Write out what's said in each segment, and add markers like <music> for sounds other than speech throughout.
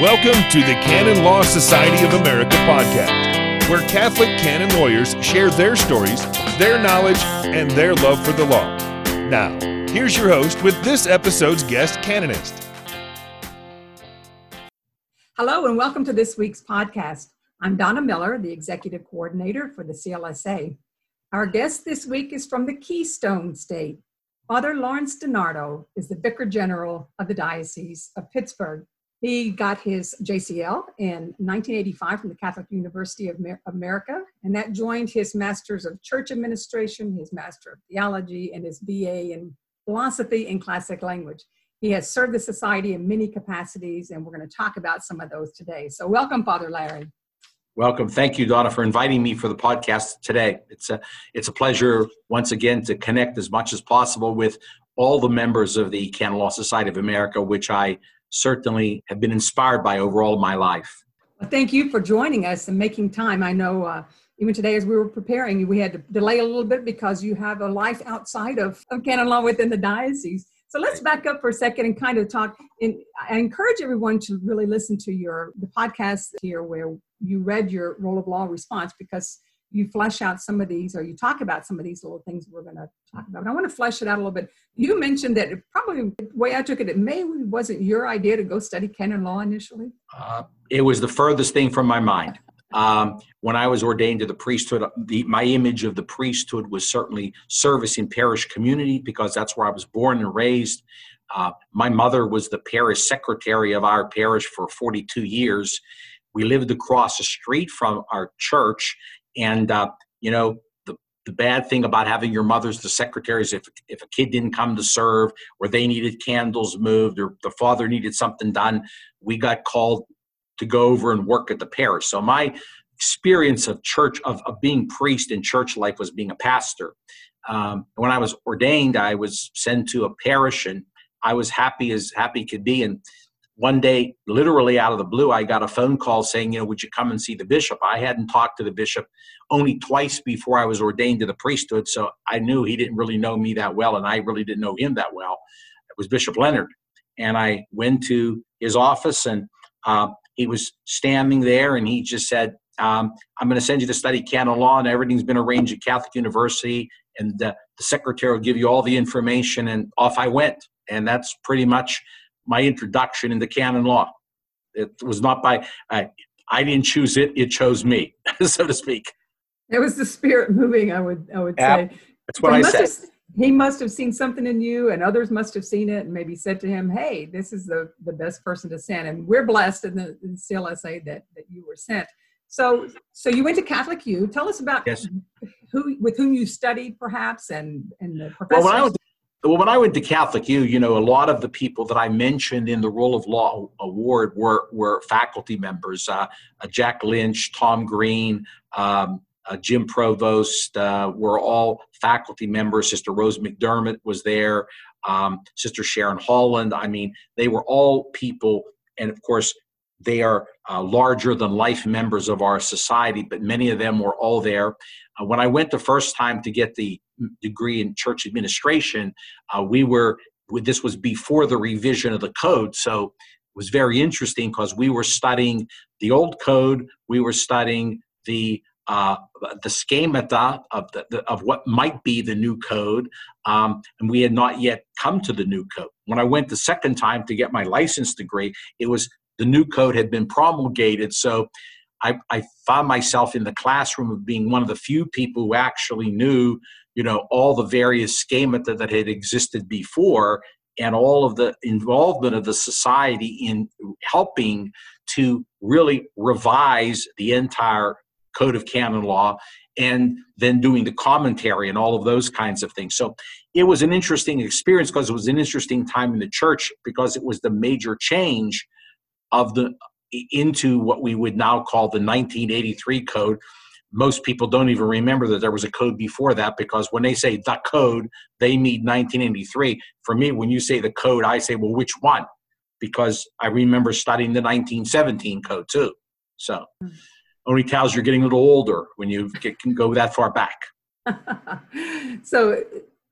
Welcome to the Canon Law Society of America podcast, where Catholic canon lawyers share their stories, their knowledge, and their love for the law. Now, here's your host with this episode's guest canonist. Hello, and welcome to this week's podcast. I'm Donna Miller, the executive coordinator for the CLSA. Our guest this week is from the Keystone State. Father Lawrence DiNardo is the Vicar General of the Diocese of Pittsburgh. He got his JCL in 1985 from the Catholic University of America, and that joined his Master's of Church Administration, his Master of Theology, and his BA in Philosophy and Classic Language. He has served the Society in many capacities, and we're going to talk about some of those today. So, welcome, Father Larry. Welcome. Thank you, Donna, for inviting me for the podcast today. It's a, it's a pleasure once again to connect as much as possible with all the members of the Canon Law Society of America, which I certainly have been inspired by over all my life. Well, thank you for joining us and making time. I know uh, even today as we were preparing, we had to delay a little bit because you have a life outside of, of canon law within the diocese. So let's back up for a second and kind of talk. And I encourage everyone to really listen to your the podcast here where you read your role of law response because you flesh out some of these or you talk about some of these little things we're going to talk about. But I want to flesh it out a little bit. You mentioned that it probably the way I took it, it maybe wasn't your idea to go study canon law initially. Uh, it was the furthest thing from my mind. Um, when I was ordained to the priesthood, the, my image of the priesthood was certainly service in parish community because that's where I was born and raised. Uh, my mother was the parish secretary of our parish for 42 years. We lived across the street from our church, and, uh, you know, the, the bad thing about having your mother's the secretaries, if, if a kid didn't come to serve or they needed candles moved or the father needed something done, we got called to go over and work at the parish. So my experience of church, of, of being priest in church life was being a pastor. Um, when I was ordained, I was sent to a parish and I was happy as happy could be. And one day, literally out of the blue, I got a phone call saying, you know, would you come and see the bishop? I hadn't talked to the bishop only twice before I was ordained to the priesthood, so I knew he didn't really know me that well, and I really didn't know him that well. It was Bishop Leonard. And I went to his office, and uh, he was standing there, and he just said, um, I'm going to send you to study canon law, and everything's been arranged at Catholic University, and the, the secretary will give you all the information, and off I went. And that's pretty much my introduction into canon law. It was not by I, I didn't choose it; it chose me, <laughs> so to speak. It was the spirit moving. I would I would say. That's what I said. Have, he must have seen something in you, and others must have seen it, and maybe said to him, "Hey, this is the the best person to send." And we're blessed in the in CLSA that that you were sent. So, so you went to Catholic U. Tell us about yes. who with whom you studied, perhaps, and and the professors. Well, when I went well, when I went to Catholic U, you know, a lot of the people that I mentioned in the Role of Law Award were were faculty members. Uh, uh, Jack Lynch, Tom Green, um, uh, Jim Provost uh, were all faculty members. Sister Rose McDermott was there. Um, Sister Sharon Holland. I mean, they were all people, and of course, they are uh, larger than life members of our society. But many of them were all there. Uh, when I went the first time to get the degree in church administration, uh, we were this was before the revision of the code, so it was very interesting because we were studying the old code, we were studying the uh, the schemata of the, the, of what might be the new code, um, and we had not yet come to the new code. When I went the second time to get my license degree, it was the new code had been promulgated, so I, I found myself in the classroom of being one of the few people who actually knew, you know, all the various schemata that had existed before and all of the involvement of the society in helping to really revise the entire code of canon law and then doing the commentary and all of those kinds of things. So it was an interesting experience because it was an interesting time in the church because it was the major change of the into what we would now call the 1983 code. Most people don't even remember that there was a code before that because when they say the code, they mean 1983. For me, when you say the code, I say, well, which one? Because I remember studying the 1917 code too. So only tells you're getting a little older when you get, can go that far back. <laughs> so,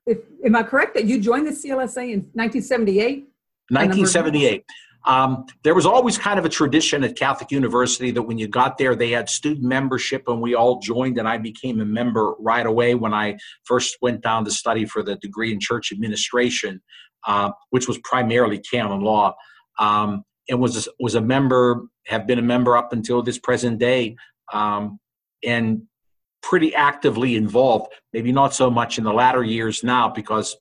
if, am I correct that you joined the CLSA in 1978? 1978. Um, there was always kind of a tradition at Catholic University that when you got there, they had student membership, and we all joined, and I became a member right away when I first went down to study for the degree in church administration, uh, which was primarily canon law. Um, and was was a member, have been a member up until this present day, um, and pretty actively involved. Maybe not so much in the latter years now because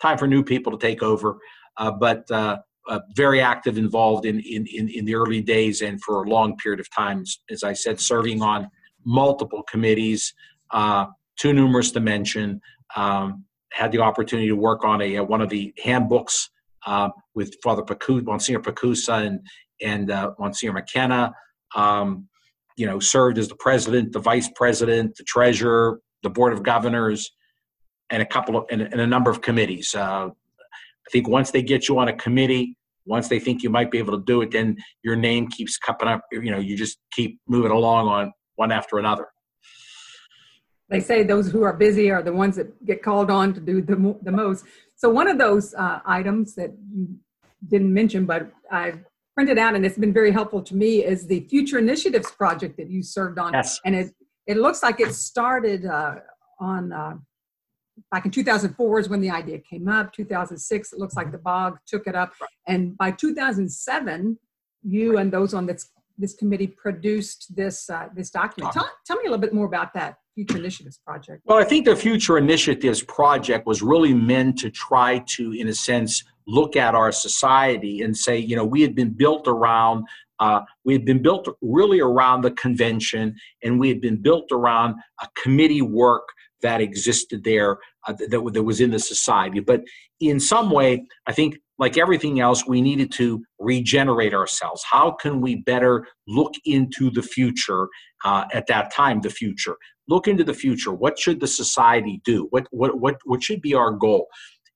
time for new people to take over, uh, but uh, uh, very active, involved in, in in in the early days and for a long period of time. As I said, serving on multiple committees, uh, too numerous to mention. Um, had the opportunity to work on a, one of the handbooks uh, with Father Pacu, Monsignor Pokusa and and uh, Monsignor McKenna. Um, you know, served as the president, the vice president, the treasurer, the board of governors, and a couple of and, and a number of committees. Uh, I think once they get you on a committee, once they think you might be able to do it, then your name keeps coming up. You know, you just keep moving along on one after another. They say those who are busy are the ones that get called on to do the, the most. So one of those uh, items that you didn't mention, but I've printed out and it's been very helpful to me is the Future Initiatives project that you served on. Yes. And it, it looks like it started uh, on uh, back in 2004 is when the idea came up. 2006, it looks like the BOG took it up. And by 2007, you and those on this this committee produced this uh, this document. Tell, tell me a little bit more about that Future Initiatives project. Well, I think the Future Initiatives project was really meant to try to, in a sense, look at our society and say, you know, we had been built around. Uh, we had been built really around the convention, and we had been built around a committee work that existed there uh, that, that was in the society. But in some way, I think like everything else, we needed to regenerate ourselves. How can we better look into the future uh, at that time, the future? Look into the future. What should the society do? What, what, what, what should be our goal?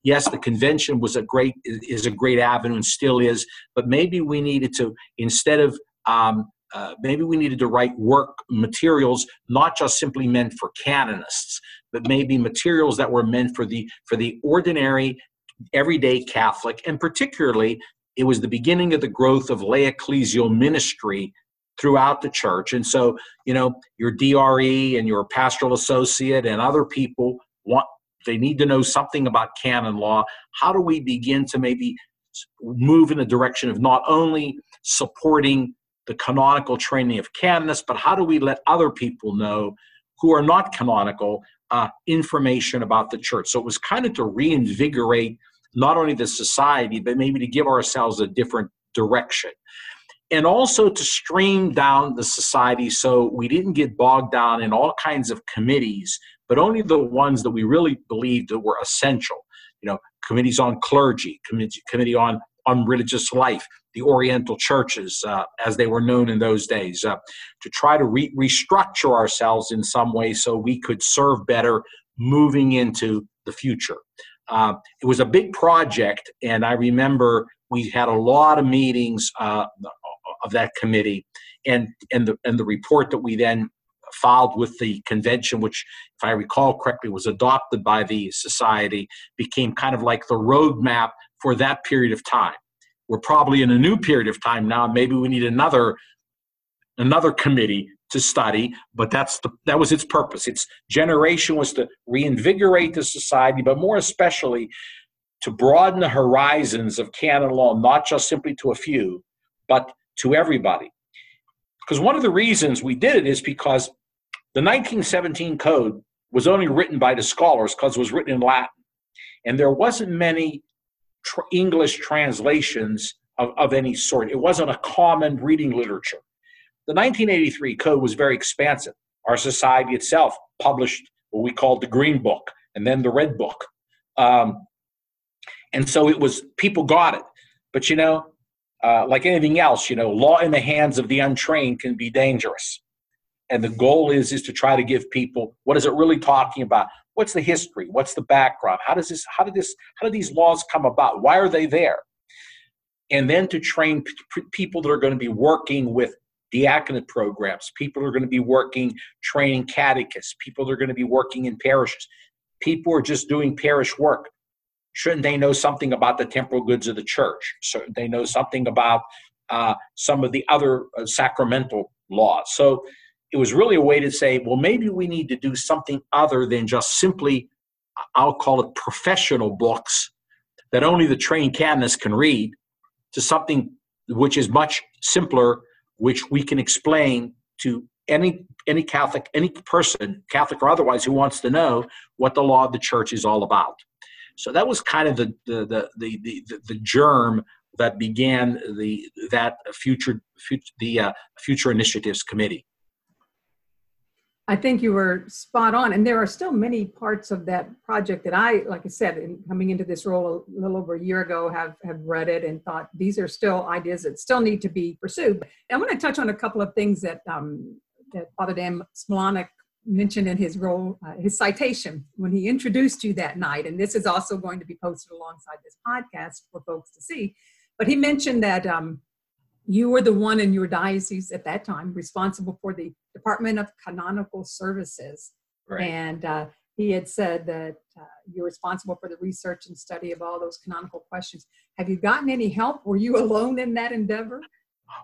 Yes, the convention was a great is a great avenue and still is, but maybe we needed to instead of um, uh, maybe we needed to write work materials not just simply meant for canonists, but maybe materials that were meant for the for the ordinary everyday Catholic, and particularly it was the beginning of the growth of lay ecclesial ministry throughout the church. And so, you know, your DRE and your pastoral associate and other people want they need to know something about canon law. How do we begin to maybe move in the direction of not only supporting the canonical training of canonists, but how do we let other people know who are not canonical uh, information about the church? So it was kind of to reinvigorate not only the society, but maybe to give ourselves a different direction. And also to stream down the society so we didn't get bogged down in all kinds of committees, but only the ones that we really believed that were essential. You know, committees on clergy, committee, committee on, on religious life, the Oriental churches, uh, as they were known in those days, uh, to try to re- restructure ourselves in some way so we could serve better moving into the future. Uh, it was a big project, and I remember we had a lot of meetings uh, of that committee, and and the and the report that we then filed with the convention, which, if I recall correctly, was adopted by the society, became kind of like the roadmap for that period of time. We're probably in a new period of time now. Maybe we need another another committee to study, but that's the, that was its purpose. Its generation was to reinvigorate the society, but more especially to broaden the horizons of canon law, not just simply to a few, but to everybody. Because one of the reasons we did it is because the 1917 code was only written by the scholars because it was written in Latin, and there wasn't many tr- English translations of, of any sort. It wasn't a common reading literature. The 1983 code was very expansive. Our society itself published what we called the Green Book and then the Red Book. Um, and so it was, people got it. But you know, uh, like anything else, you know, law in the hands of the untrained can be dangerous. And the goal is is to try to give people what is it really talking about? What's the history? What's the background? How does this? How did this? How did these laws come about? Why are they there? And then to train p- people that are going to be working with diaconate programs. People are going to be working training catechists. People are going to be working in parishes. People are just doing parish work. shouldn't they know something about the temporal goods of the church? Shouldn't they know something about uh, some of the other uh, sacramental laws? So it was really a way to say, well, maybe we need to do something other than just simply, I'll call it professional books that only the trained canonist can read, to something which is much simpler, which we can explain to any any Catholic, any person, Catholic or otherwise, who wants to know what the law of the church is all about. So that was kind of the the the the the, the germ that began the that future, future the uh, future initiatives committee. I think you were spot on, and there are still many parts of that project that I, like I said, in coming into this role a little over a year ago, have have read it and thought these are still ideas that still need to be pursued. I want to touch on a couple of things that um, that Father Dan Smilanic mentioned in his role, uh, his citation when he introduced you that night, and this is also going to be posted alongside this podcast for folks to see. But he mentioned that um, you were the one in your diocese at that time responsible for the Department of Canonical Services, right. and uh, he had said that uh, you're responsible for the research and study of all those canonical questions. Have you gotten any help? Were you alone in that endeavor?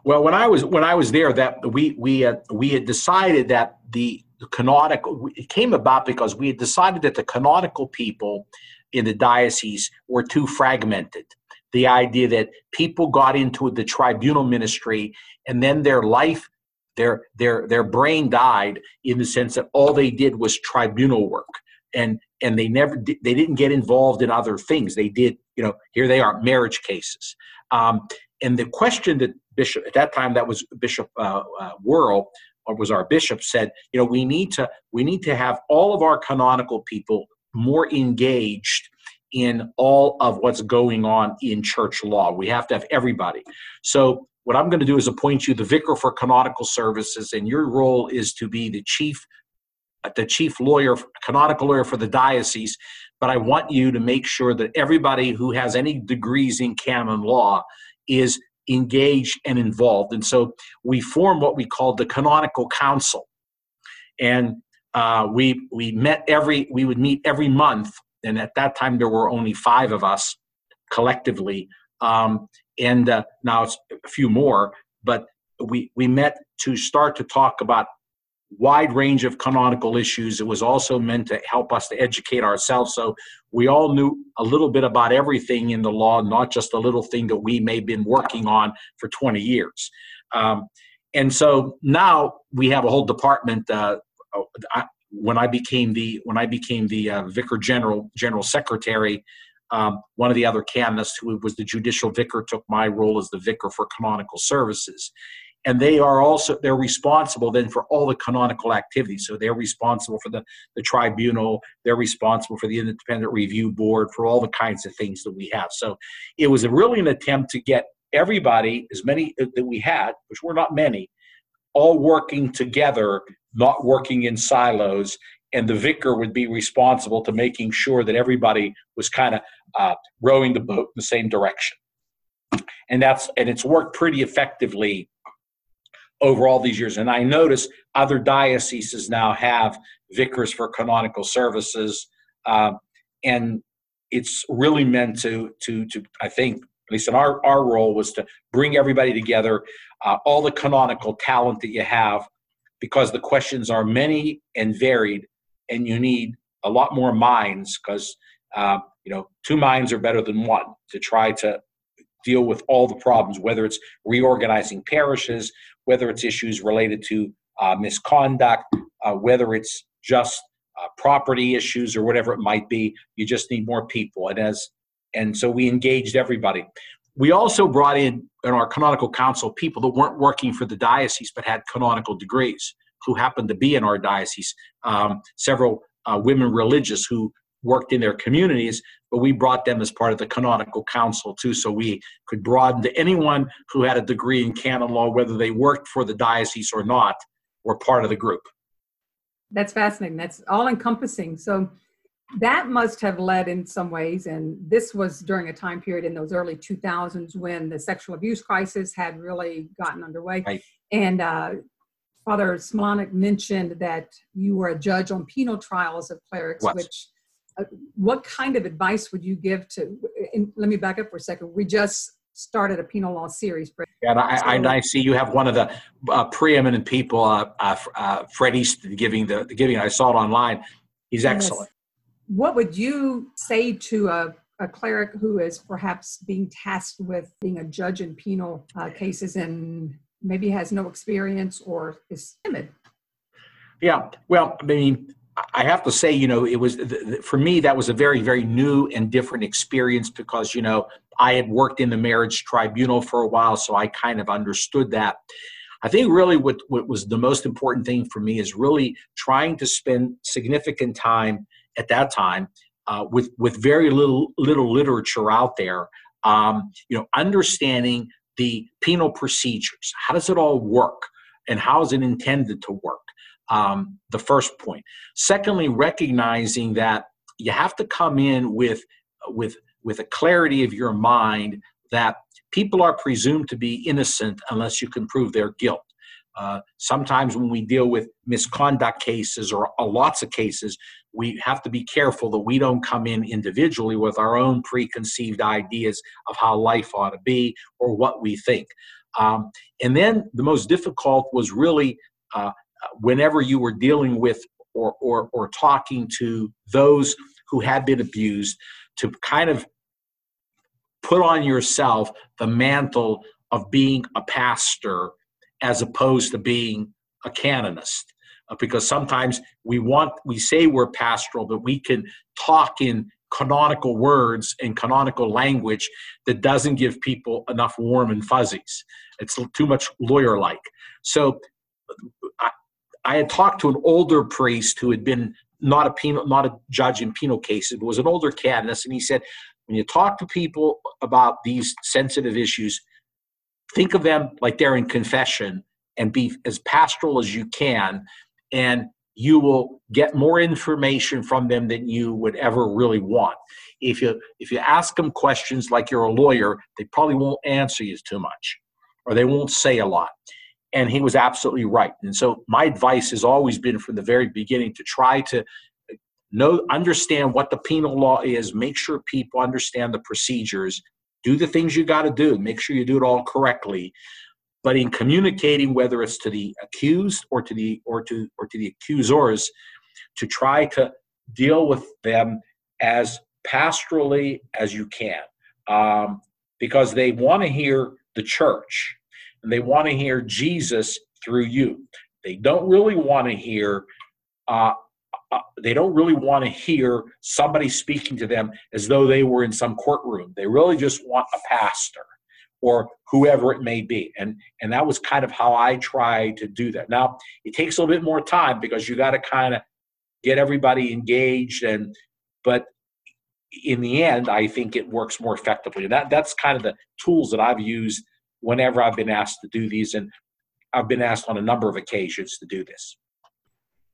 Well, when I was when I was there, that we we uh, we had decided that the canonical it came about because we had decided that the canonical people in the diocese were too fragmented. The idea that people got into the tribunal ministry and then their life, their their their brain died in the sense that all they did was tribunal work and and they never they didn't get involved in other things. They did you know here they are marriage cases. Um, and the question that Bishop at that time that was Bishop uh, uh, or was our bishop said, you know, we need to we need to have all of our canonical people more engaged in all of what's going on in church law. We have to have everybody. So what I'm going to do is appoint you the vicar for canonical services, and your role is to be the chief the chief lawyer, canonical lawyer for the diocese. But I want you to make sure that everybody who has any degrees in canon law is engaged and involved. And so we form what we call the Canonical Council. And uh, we we met every we would meet every month, and at that time there were only five of us collectively, um, and uh, now it's a few more. But we we met to start to talk about wide range of canonical issues. It was also meant to help us to educate ourselves so we all knew a little bit about everything in the law, not just a little thing that we may have been working on for 20 years. Um, and so now we have a whole department. Uh, I, when I became the when I became the uh, vicar general general secretary, um, one of the other canonists who was the judicial vicar took my role as the vicar for canonical services. And they are also they're responsible then for all the canonical activities. So they're responsible for the, the tribunal they're responsible for the independent review board for all the kinds of things that we have. So it was really an attempt to get everybody as many that we had which were not many all working together not working in silos and the vicar would be responsible to making sure that everybody was kind of uh, rowing the boat in the same direction and that's and it's worked pretty effectively over all these years. And I notice other dioceses now have vicars for canonical services, uh, and it's really meant to to to I think at least in our our role was to bring everybody together, uh, all the canonical talent that you have, because the questions are many and varied, and you need a lot more minds because uh, you know two minds are better than one to try to deal with all the problems, whether it's reorganizing parishes, whether it's issues related to uh, misconduct, uh, whether it's just uh, property issues or whatever it might be. You just need more people, and as and so we engaged everybody. We also brought in in our canonical council people that weren't working for the diocese but had canonical degrees who happened to be in our diocese. Um, several uh, women religious who worked in their communities, but we brought them as part of the canonical council too, so we could broaden to anyone who had a degree in canon law, whether they worked for the diocese or not, were part of the group. That's fascinating. That's all encompassing. So that must have led in some ways, and this was during a time period in those early 2000s when the sexual abuse crisis had really gotten underway. Right. And uh, Father Smilanic mentioned that you were a judge on penal trials of clerics, what? which uh, what kind of advice would you give to? let me back up for a second. We just started a penal law series. And I, I, I, see you have one of the uh, preeminent people, uh, uh, uh Fred Easton, giving the, the giving. I saw it online. He's excellent. What would you say to a, a cleric who is perhaps being tasked with being a judge in penal uh, cases and maybe has no experience or is timid? Yeah, well, I mean, I have to say, you know, it was for me that was a very, very new and different experience because, you know, I had worked in the marriage tribunal for a while, so I kind of understood that. I think really what, what was the most important thing for me is really trying to spend significant time at that time uh, with with very little little literature out there. Um, you know, understanding the penal procedures. How does it all work, and how is it intended to work? Um, the first point. Secondly, recognizing that you have to come in with with with a clarity of your mind that people are presumed to be innocent unless you can prove their guilt. Uh, sometimes when we deal with misconduct cases or uh, lots of cases, we have to be careful that we don't come in individually with our own preconceived ideas of how life ought to be or what we think. Um, and then the most difficult was really uh, whenever you were dealing with or, or, or talking to those who had been abused to kind of put on yourself the mantle of being a pastor as opposed to being a canonist uh, because sometimes we want we say we're pastoral but we can talk in canonical words and canonical language that doesn't give people enough warm and fuzzies. It's too much lawyer like so I, I, had talked to an older priest who had been not a penal not a judge in penal cases but was an older canonist and he said when you talk to people about these sensitive issues, think of them like they're in confession and be as pastoral as you can, and you will get more information from them than you would ever really want. If you if you ask them questions like you're a lawyer, they probably won't answer you too much, or they won't say a lot. And he was absolutely right. And so my advice has always been from the very beginning to try to know understand what the penal law is make sure people understand the procedures do the things you got to do make sure you do it all correctly. But in communicating whether it's to the accused or to the or to or to the accusers to try to deal with them as pastorally as you can. Um, because they want to hear the church and they want to hear jesus through you. They don't really want to hear uh, uh, they don't really want to hear somebody speaking to them as though they were in some courtroom. They really just want a pastor or whoever it may be. And and that was kind of how I try to do that. Now, it takes a little bit more time because you got to kind of get everybody engaged and but in the end, I think it works more effectively. And that that's kind of the tools that I've used whenever I've been asked to do these and I've been asked on a number of occasions to do this.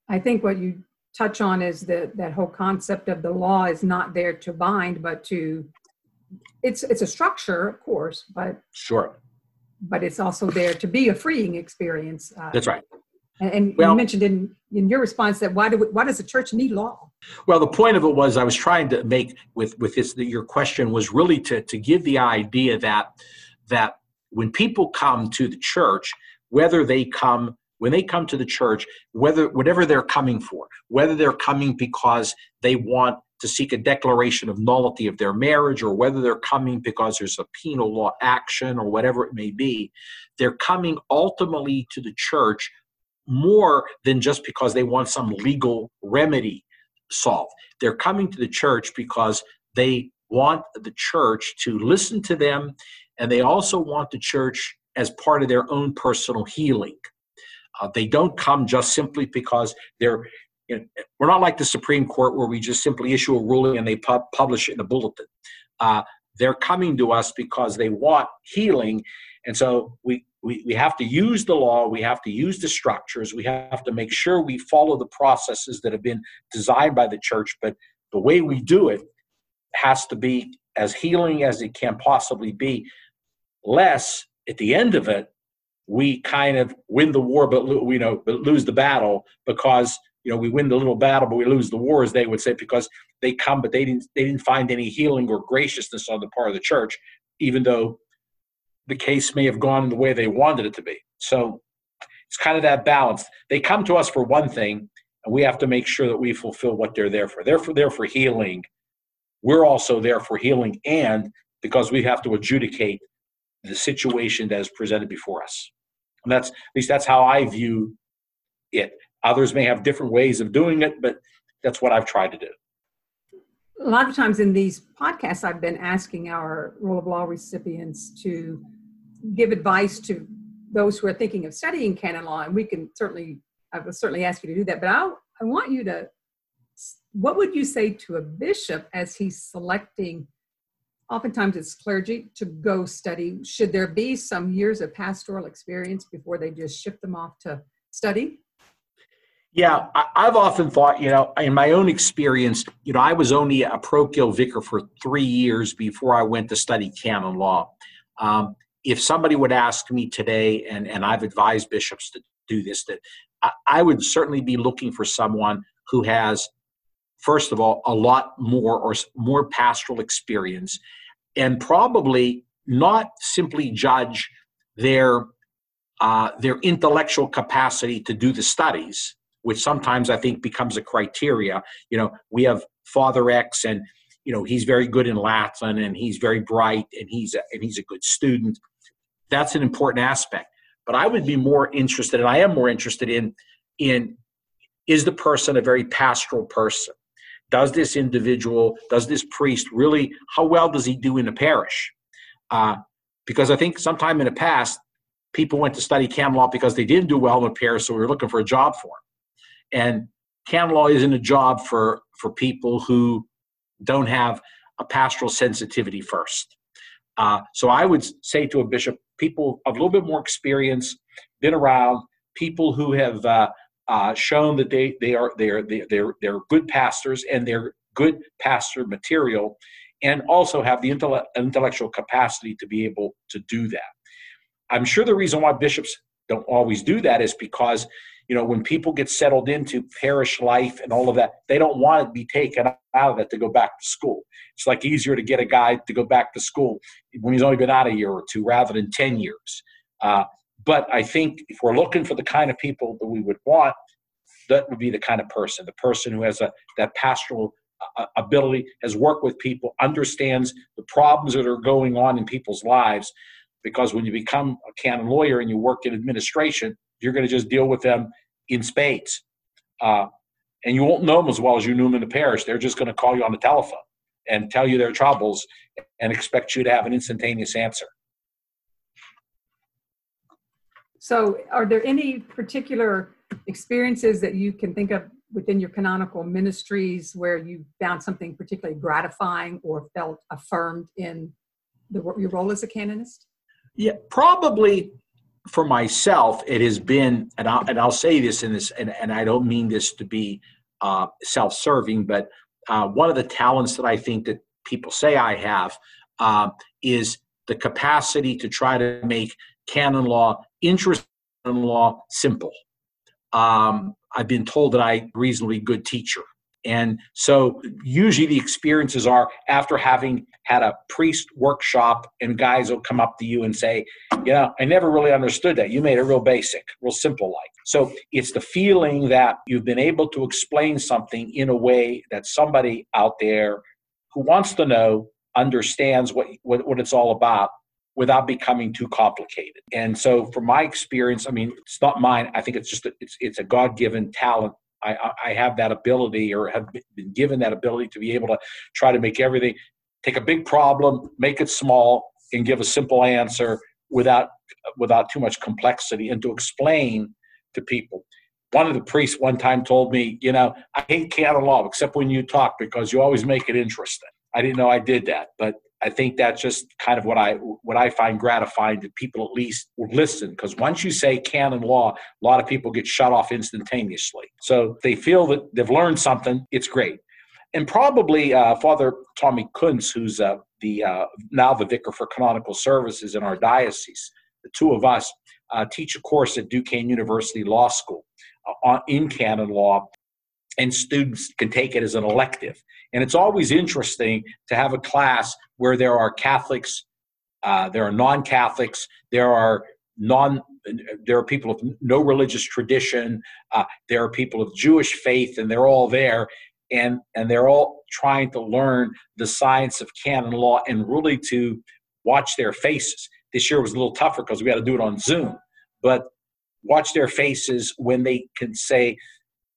I think what you touch on is that that whole concept of the law is not there to bind but to it's it's a structure of course but sure. but it's also there to be a freeing experience uh, that's right. and, well, you mentioned in in your response that why do we, why does the church need law? Well the point of it was i was trying to make with with this your question was really to to give the idea that that when people come to the church whether they come when they come to the church, whether whatever they're coming for, whether they're coming because they want to seek a declaration of nullity of their marriage, or whether they're coming because there's a penal law action, or whatever it may be, they're coming ultimately to the church more than just because they want some legal remedy solved. They're coming to the church because they want the church to listen to them, and they also want the church as part of their own personal healing. Uh, they don't come just simply because they're. You know, we're not like the Supreme Court where we just simply issue a ruling and they pu- publish it in a bulletin. Uh, they're coming to us because they want healing, and so we, we we have to use the law. We have to use the structures. We have to make sure we follow the processes that have been designed by the church. But the way we do it has to be as healing as it can possibly be. Less at the end of it we kind of win the war but you know but lose the battle because you know, we win the little battle, but we lose the war, as they would say, because they come, but they didn't they didn't find any healing or graciousness on the part of the church, even though the case may have gone the way they wanted it to be. So it's kind of that balance. They come to us for one thing, and we have to make sure that we fulfill what they're there for. They're for there for healing. We're also there for healing, and because we have to adjudicate the situation that is presented before us. And that's at least that's how I view it. Others may have different ways of doing it, but that's what I've tried to do. A lot of times in these podcasts, I've been asking our role of law recipients to give advice to those who are thinking of studying canon law, and we can certainly, I will certainly ask you to do that. But I, I want you to, what would you say to a bishop as he's selecting? Oftentimes, it's clergy to go study. Should there be some years of pastoral experience before they just ship them off to study? Yeah, I, have often thought, you know, in my own experience, you know, I was only a parochial vicar for three years before I went to study canon law. Um, if somebody would ask me today, and, and I've advised bishops to do this, that I would certainly be looking for someone who has, first of all, a lot more or more pastoral experience, and probably not simply judge their uh, their intellectual capacity to do the studies which sometimes I think becomes a criteria. You know, we have Father X, and you know he's very good in Latin, and he's very bright, and he's a, and he's a good student. That's an important aspect. But I would be more interested, and I am more interested in in is the person a very pastoral person? Does this individual, does this priest really? How well does he do in the parish? Uh, because I think sometime in the past, people went to study canon law because they didn't do well in the parish, so we were looking for a job for them. And canon law isn't a job for, for people who don't have a pastoral sensitivity first. Uh, so I would say to a bishop, people of a little bit more experience, been around, people who have uh, uh, shown that they, they are they're, they're, they're good pastors and they're good pastor material, and also have the intellectual capacity to be able to do that. I'm sure the reason why bishops don't always do that is because you know, when people get settled into parish life and all of that, they don't want to be taken out of it to go back to school. It's like easier to get a guy to go back to school when he's only been out a year or two rather than 10 years. Uh, but I think if we're looking for the kind of people that we would want, that would be the kind of person, the person who has a, that pastoral uh, ability, has worked with people, understands the problems that are going on in people's lives. Because when you become a canon lawyer and you work in administration, you're going to just deal with them in spades. Uh, and you won't know them as well as you knew them in the parish. They're just going to call you on the telephone and tell you their troubles and expect you to have an instantaneous answer. So, are there any particular experiences that you can think of within your canonical ministries where you found something particularly gratifying or felt affirmed in the, your role as a canonist? Yeah, probably for myself, it has been, and I'll, and I'll say this in this, and, and I don't mean this to be uh, self-serving, but uh, one of the talents that I think that people say I have uh, is the capacity to try to make canon law, interesting law, simple. Um, I've been told that a reasonably good teacher. And so usually the experiences are after having had a priest workshop and guys will come up to you and say, you know, I never really understood that. You made it real basic, real simple like. So it's the feeling that you've been able to explain something in a way that somebody out there who wants to know understands what, what, what it's all about without becoming too complicated. And so from my experience, I mean, it's not mine. I think it's just a, it's it's a God-given talent I, I have that ability or have been given that ability to be able to try to make everything take a big problem, make it small, and give a simple answer without without too much complexity, and to explain to people. One of the priests one time told me, you know, I hate canon law except when you talk because you always make it interesting. I didn't know I did that, but I think that's just kind of what I what I find gratifying that people at least listen because once you say canon law, a lot of people get shut off instantaneously. So they feel that they've learned something. It's great, and probably uh, Father Tommy Kunz, who's uh, the uh, now the vicar for canonical services in our diocese, the two of us uh, teach a course at Duquesne University Law School uh, in canon law and students can take it as an elective. And it's always interesting to have a class where there are Catholics, uh, there are non-Catholics, there are non there are people of no religious tradition uh, there are people of jewish faith and they're all there and and they're all trying to learn the science of canon law and really to watch their faces this year was a little tougher because we had to do it on zoom but watch their faces when they can say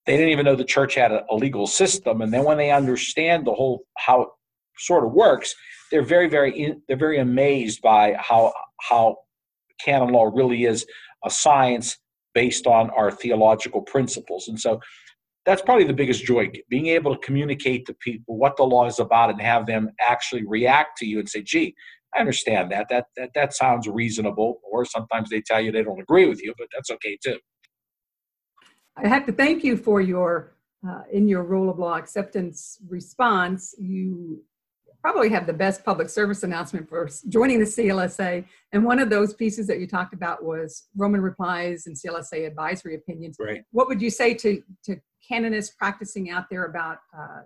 they didn't even know the church had a, legal system and then when they understand the whole how it sort of works they're very very they're very amazed by how how canon law really is a science based on our theological principles. And so that's probably the biggest joy being able to communicate to people what the law is about and have them actually react to you and say, gee, I understand that. That that that sounds reasonable. Or sometimes they tell you they don't agree with you, but that's okay too. I have to thank you for your uh, in your role of law acceptance response. You probably have the best public service announcement for joining the CLSA. And one of those pieces that you talked about was Roman replies and CLSA advisory opinions. Right. What would you say to, to canonists practicing out there about uh,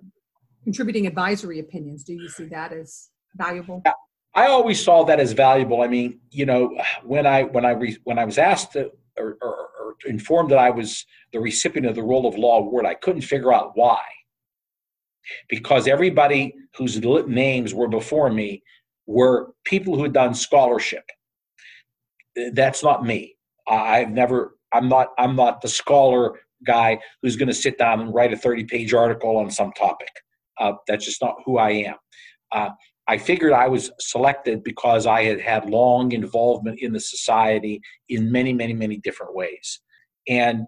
contributing advisory opinions? Do you see that as valuable? I always saw that as valuable. I mean, you know, when I when I re, when I was asked to, or, or, or informed that I was the recipient of the Role of Law Award, I couldn't figure out why because everybody whose names were before me were people who had done scholarship. That's not me. I've never. I'm not. I'm not the scholar guy who's going to sit down and write a 30 page article on some topic. Uh, that's just not who I am. Uh, I figured I was selected because I had had long involvement in the society in many, many, many different ways. And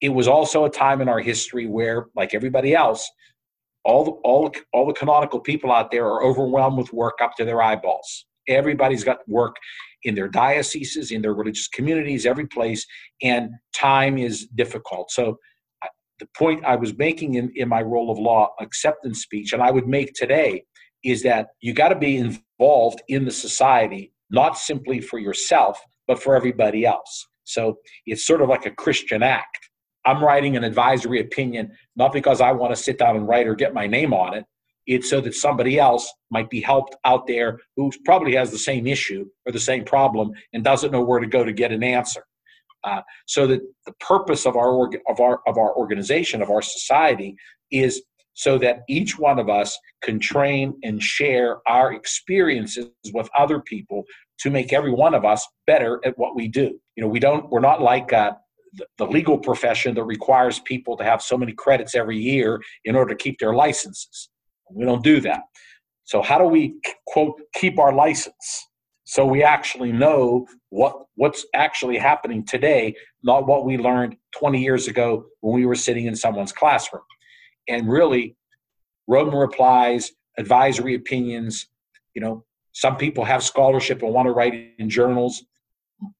it was also a time in our history where, like everybody else, all the all all the canonical people out there are overwhelmed with work up to their eyeballs. Everybody's got work in their dioceses, in their religious communities, every place, and time is difficult. So the point I was making in, in my role of law acceptance speech, and I would make today, is that you got to be involved in the society, not simply for yourself, but for everybody else. So it's sort of like a Christian act. I'm writing an advisory opinion, not because I want to sit down and write or get my name on it. It's so that somebody else might be helped out there who probably has the same issue or the same problem and doesn't know where to go to get an answer. Uh, so that the purpose of our org- of our of our organization of our society is so that each one of us can train and share our experiences with other people to make every one of us better at what we do. You know, we don't we're not like uh, the legal profession that requires people to have so many credits every year in order to keep their licenses. We don't do that. So how do we quote keep our license? So we actually know what what's actually happening today, not what we learned 20 years ago when we were sitting in someone's classroom. And really, Roman replies, advisory opinions, you know, some people have scholarship and want to write in journals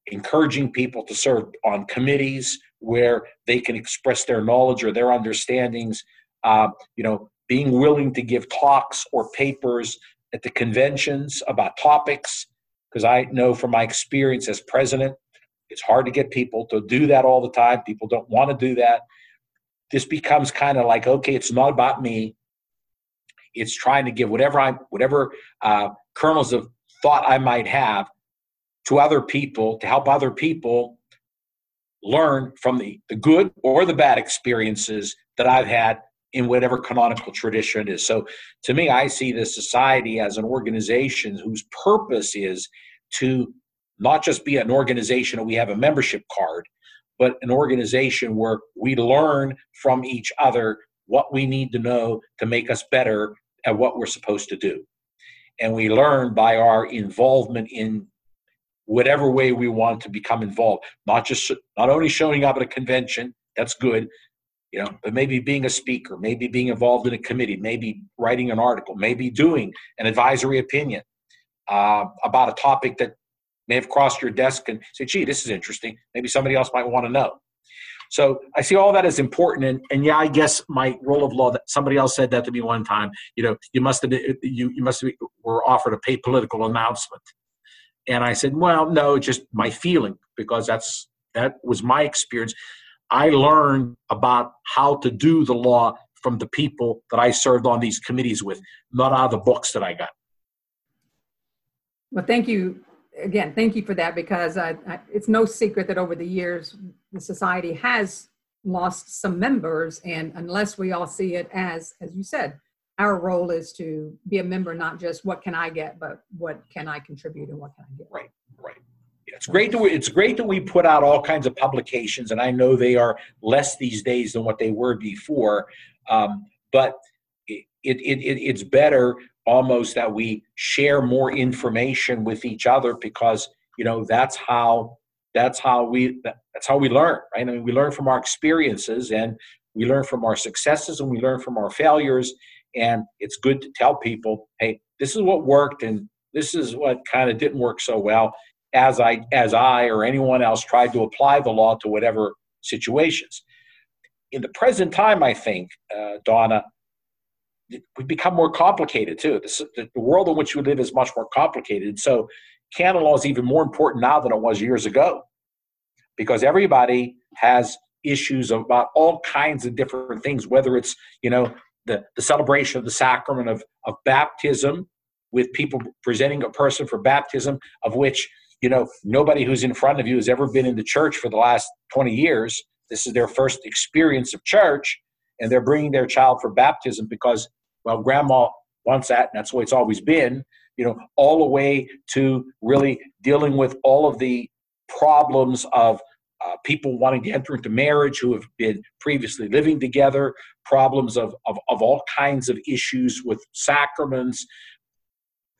encouraging people to serve on committees where they can express their knowledge or their understandings. Uh, you know being willing to give talks or papers at the conventions about topics because i know from my experience as president it's hard to get people to do that all the time. People don't want to do that this becomes kind of like okay it's not about me it's trying to give whatever i whatever uh, kernels of thought i might have to other people to help other people learn from the, the good or the bad experiences that I've had in whatever canonical tradition it is. So to me, I see the society as an organization whose purpose is to not just be an organization and we have a membership card, but an organization where we learn from each other what we need to know to make us better at what we're supposed to do. And we learn by our involvement in whatever way we want to become involved. Not just not only showing up at a convention, that's good, you know, but maybe being a speaker, maybe being involved in a committee, maybe writing an article, maybe doing an advisory opinion uh, about a topic that may have crossed your desk and say, gee, this is interesting. Maybe somebody else might want to know. So I see all that as important, and, and yeah, I guess my role of law. That somebody else said that to me one time. You know, you must have you you must have, were offered a paid political announcement, and I said, well, no, just my feeling, because that's that was my experience. I learned about how to do the law from the people that I served on these committees with, not out of the books that I got. Well, thank you again. Thank you for that because I, I, it's no secret that over the years the society has lost some members, and unless we all see it as, as you said, our role is to be a member, not just what can I get, but what can I contribute and what can I get. Right, right. It's great that it's great that we put out all kinds of publications, and I know they are less these days than what they were before. Um, but it, it, it, it's better almost that we share more information with each other because you know that's how that's how we that's how we learn right? I mean we learn from our experiences and we learn from our successes and we learn from our failures. And it's good to tell people hey this is what worked and this is what kind of didn't work so well as i as i or anyone else tried to apply the law to whatever situations. In the present time i think uh, donna we become more complicated too. The, the world in which we live is much more complicated. So canon law is even more important now than it was years ago because everybody has issues about all kinds of different things whether it's you know the, the celebration of the sacrament of, of baptism with people presenting a person for baptism of which you know nobody who's in front of you has ever been in the church for the last 20 years. This is their first experience of church and they're bringing their child for baptism because well grandma wants that and that's the way it's always been you know all the way to really dealing with all of the problems of uh, people wanting to enter into marriage who have been previously living together, problems of, of, of all kinds of issues with sacraments.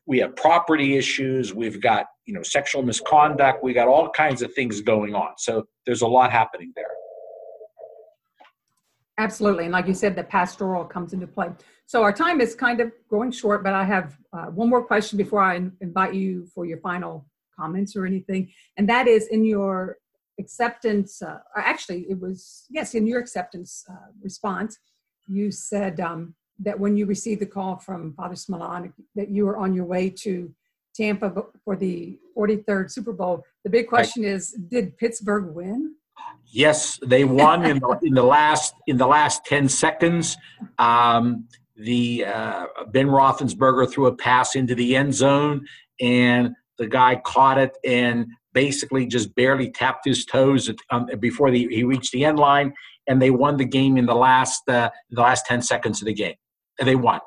We have property issues. We've got you know sexual misconduct. We got all kinds of things going on. So there's a lot happening there. Absolutely, and like you said, the pastoral comes into play. So our time is kind of growing short, but I have uh, one more question before I invite you for your final comments or anything, and that is in your acceptance, uh, actually, it was, yes, in your acceptance uh, response, you said um, that when you received the call from Father Smilan, that you were on your way to Tampa for the 43rd Super Bowl. The big question is, did Pittsburgh win? Yes, they won in the, in the last in the last 10 seconds. Um, the uh, Ben Roethlisberger threw a pass into the end zone, and the guy caught it and basically just barely tapped his toes um, before the, he reached the end line, and they won the game in the last uh, the last ten seconds of the game. And they won,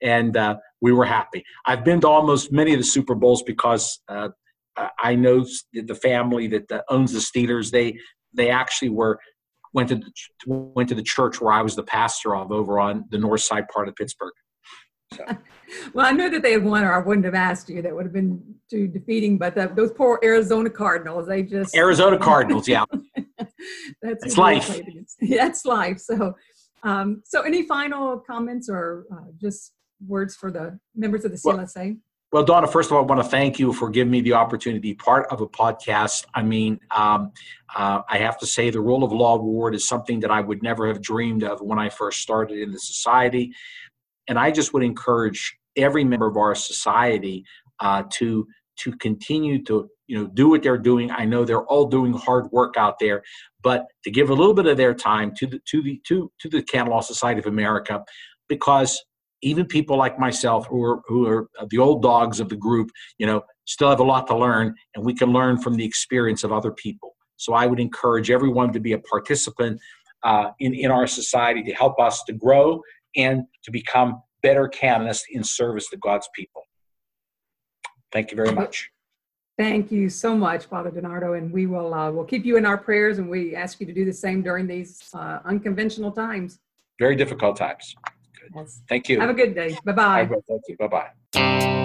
and uh, we were happy. I've been to almost many of the Super Bowls because uh, I know the family that uh, owns the Steelers. They they actually were went to the, went to the church where I was the pastor of over on the north side part of Pittsburgh. So. <laughs> well, I knew that they had won, or I wouldn't have asked you. That would have been too defeating. But the, those poor Arizona Cardinals, they just Arizona Cardinals, yeah. <laughs> that's it's life. That's <laughs> life. So, um, so any final comments or uh, just words for the members of the CLSA? Well, well, Donna, first of all, I want to thank you for giving me the opportunity to be part of a podcast. I mean, um, uh, I have to say, the Role of Law Award is something that I would never have dreamed of when I first started in the society. And I just would encourage every member of our society uh, to to continue to you know do what they're doing. I know they're all doing hard work out there, but to give a little bit of their time to the to the to to the Canon Law Society of America, because even people like myself who are who are the old dogs of the group, you know, still have a lot to learn, and we can learn from the experience of other people. So I would encourage everyone to be a participant uh, in in our society to help us to grow and to become better canonists in service to God's people. Thank you very much. Thank you so much, Father DiNardo, and we will uh, we'll keep you in our prayers, and we ask you to do the same during these uh, unconventional times. Very difficult times. Yes. Thank you. Have a good day. Bye bye. Thank you. Bye bye.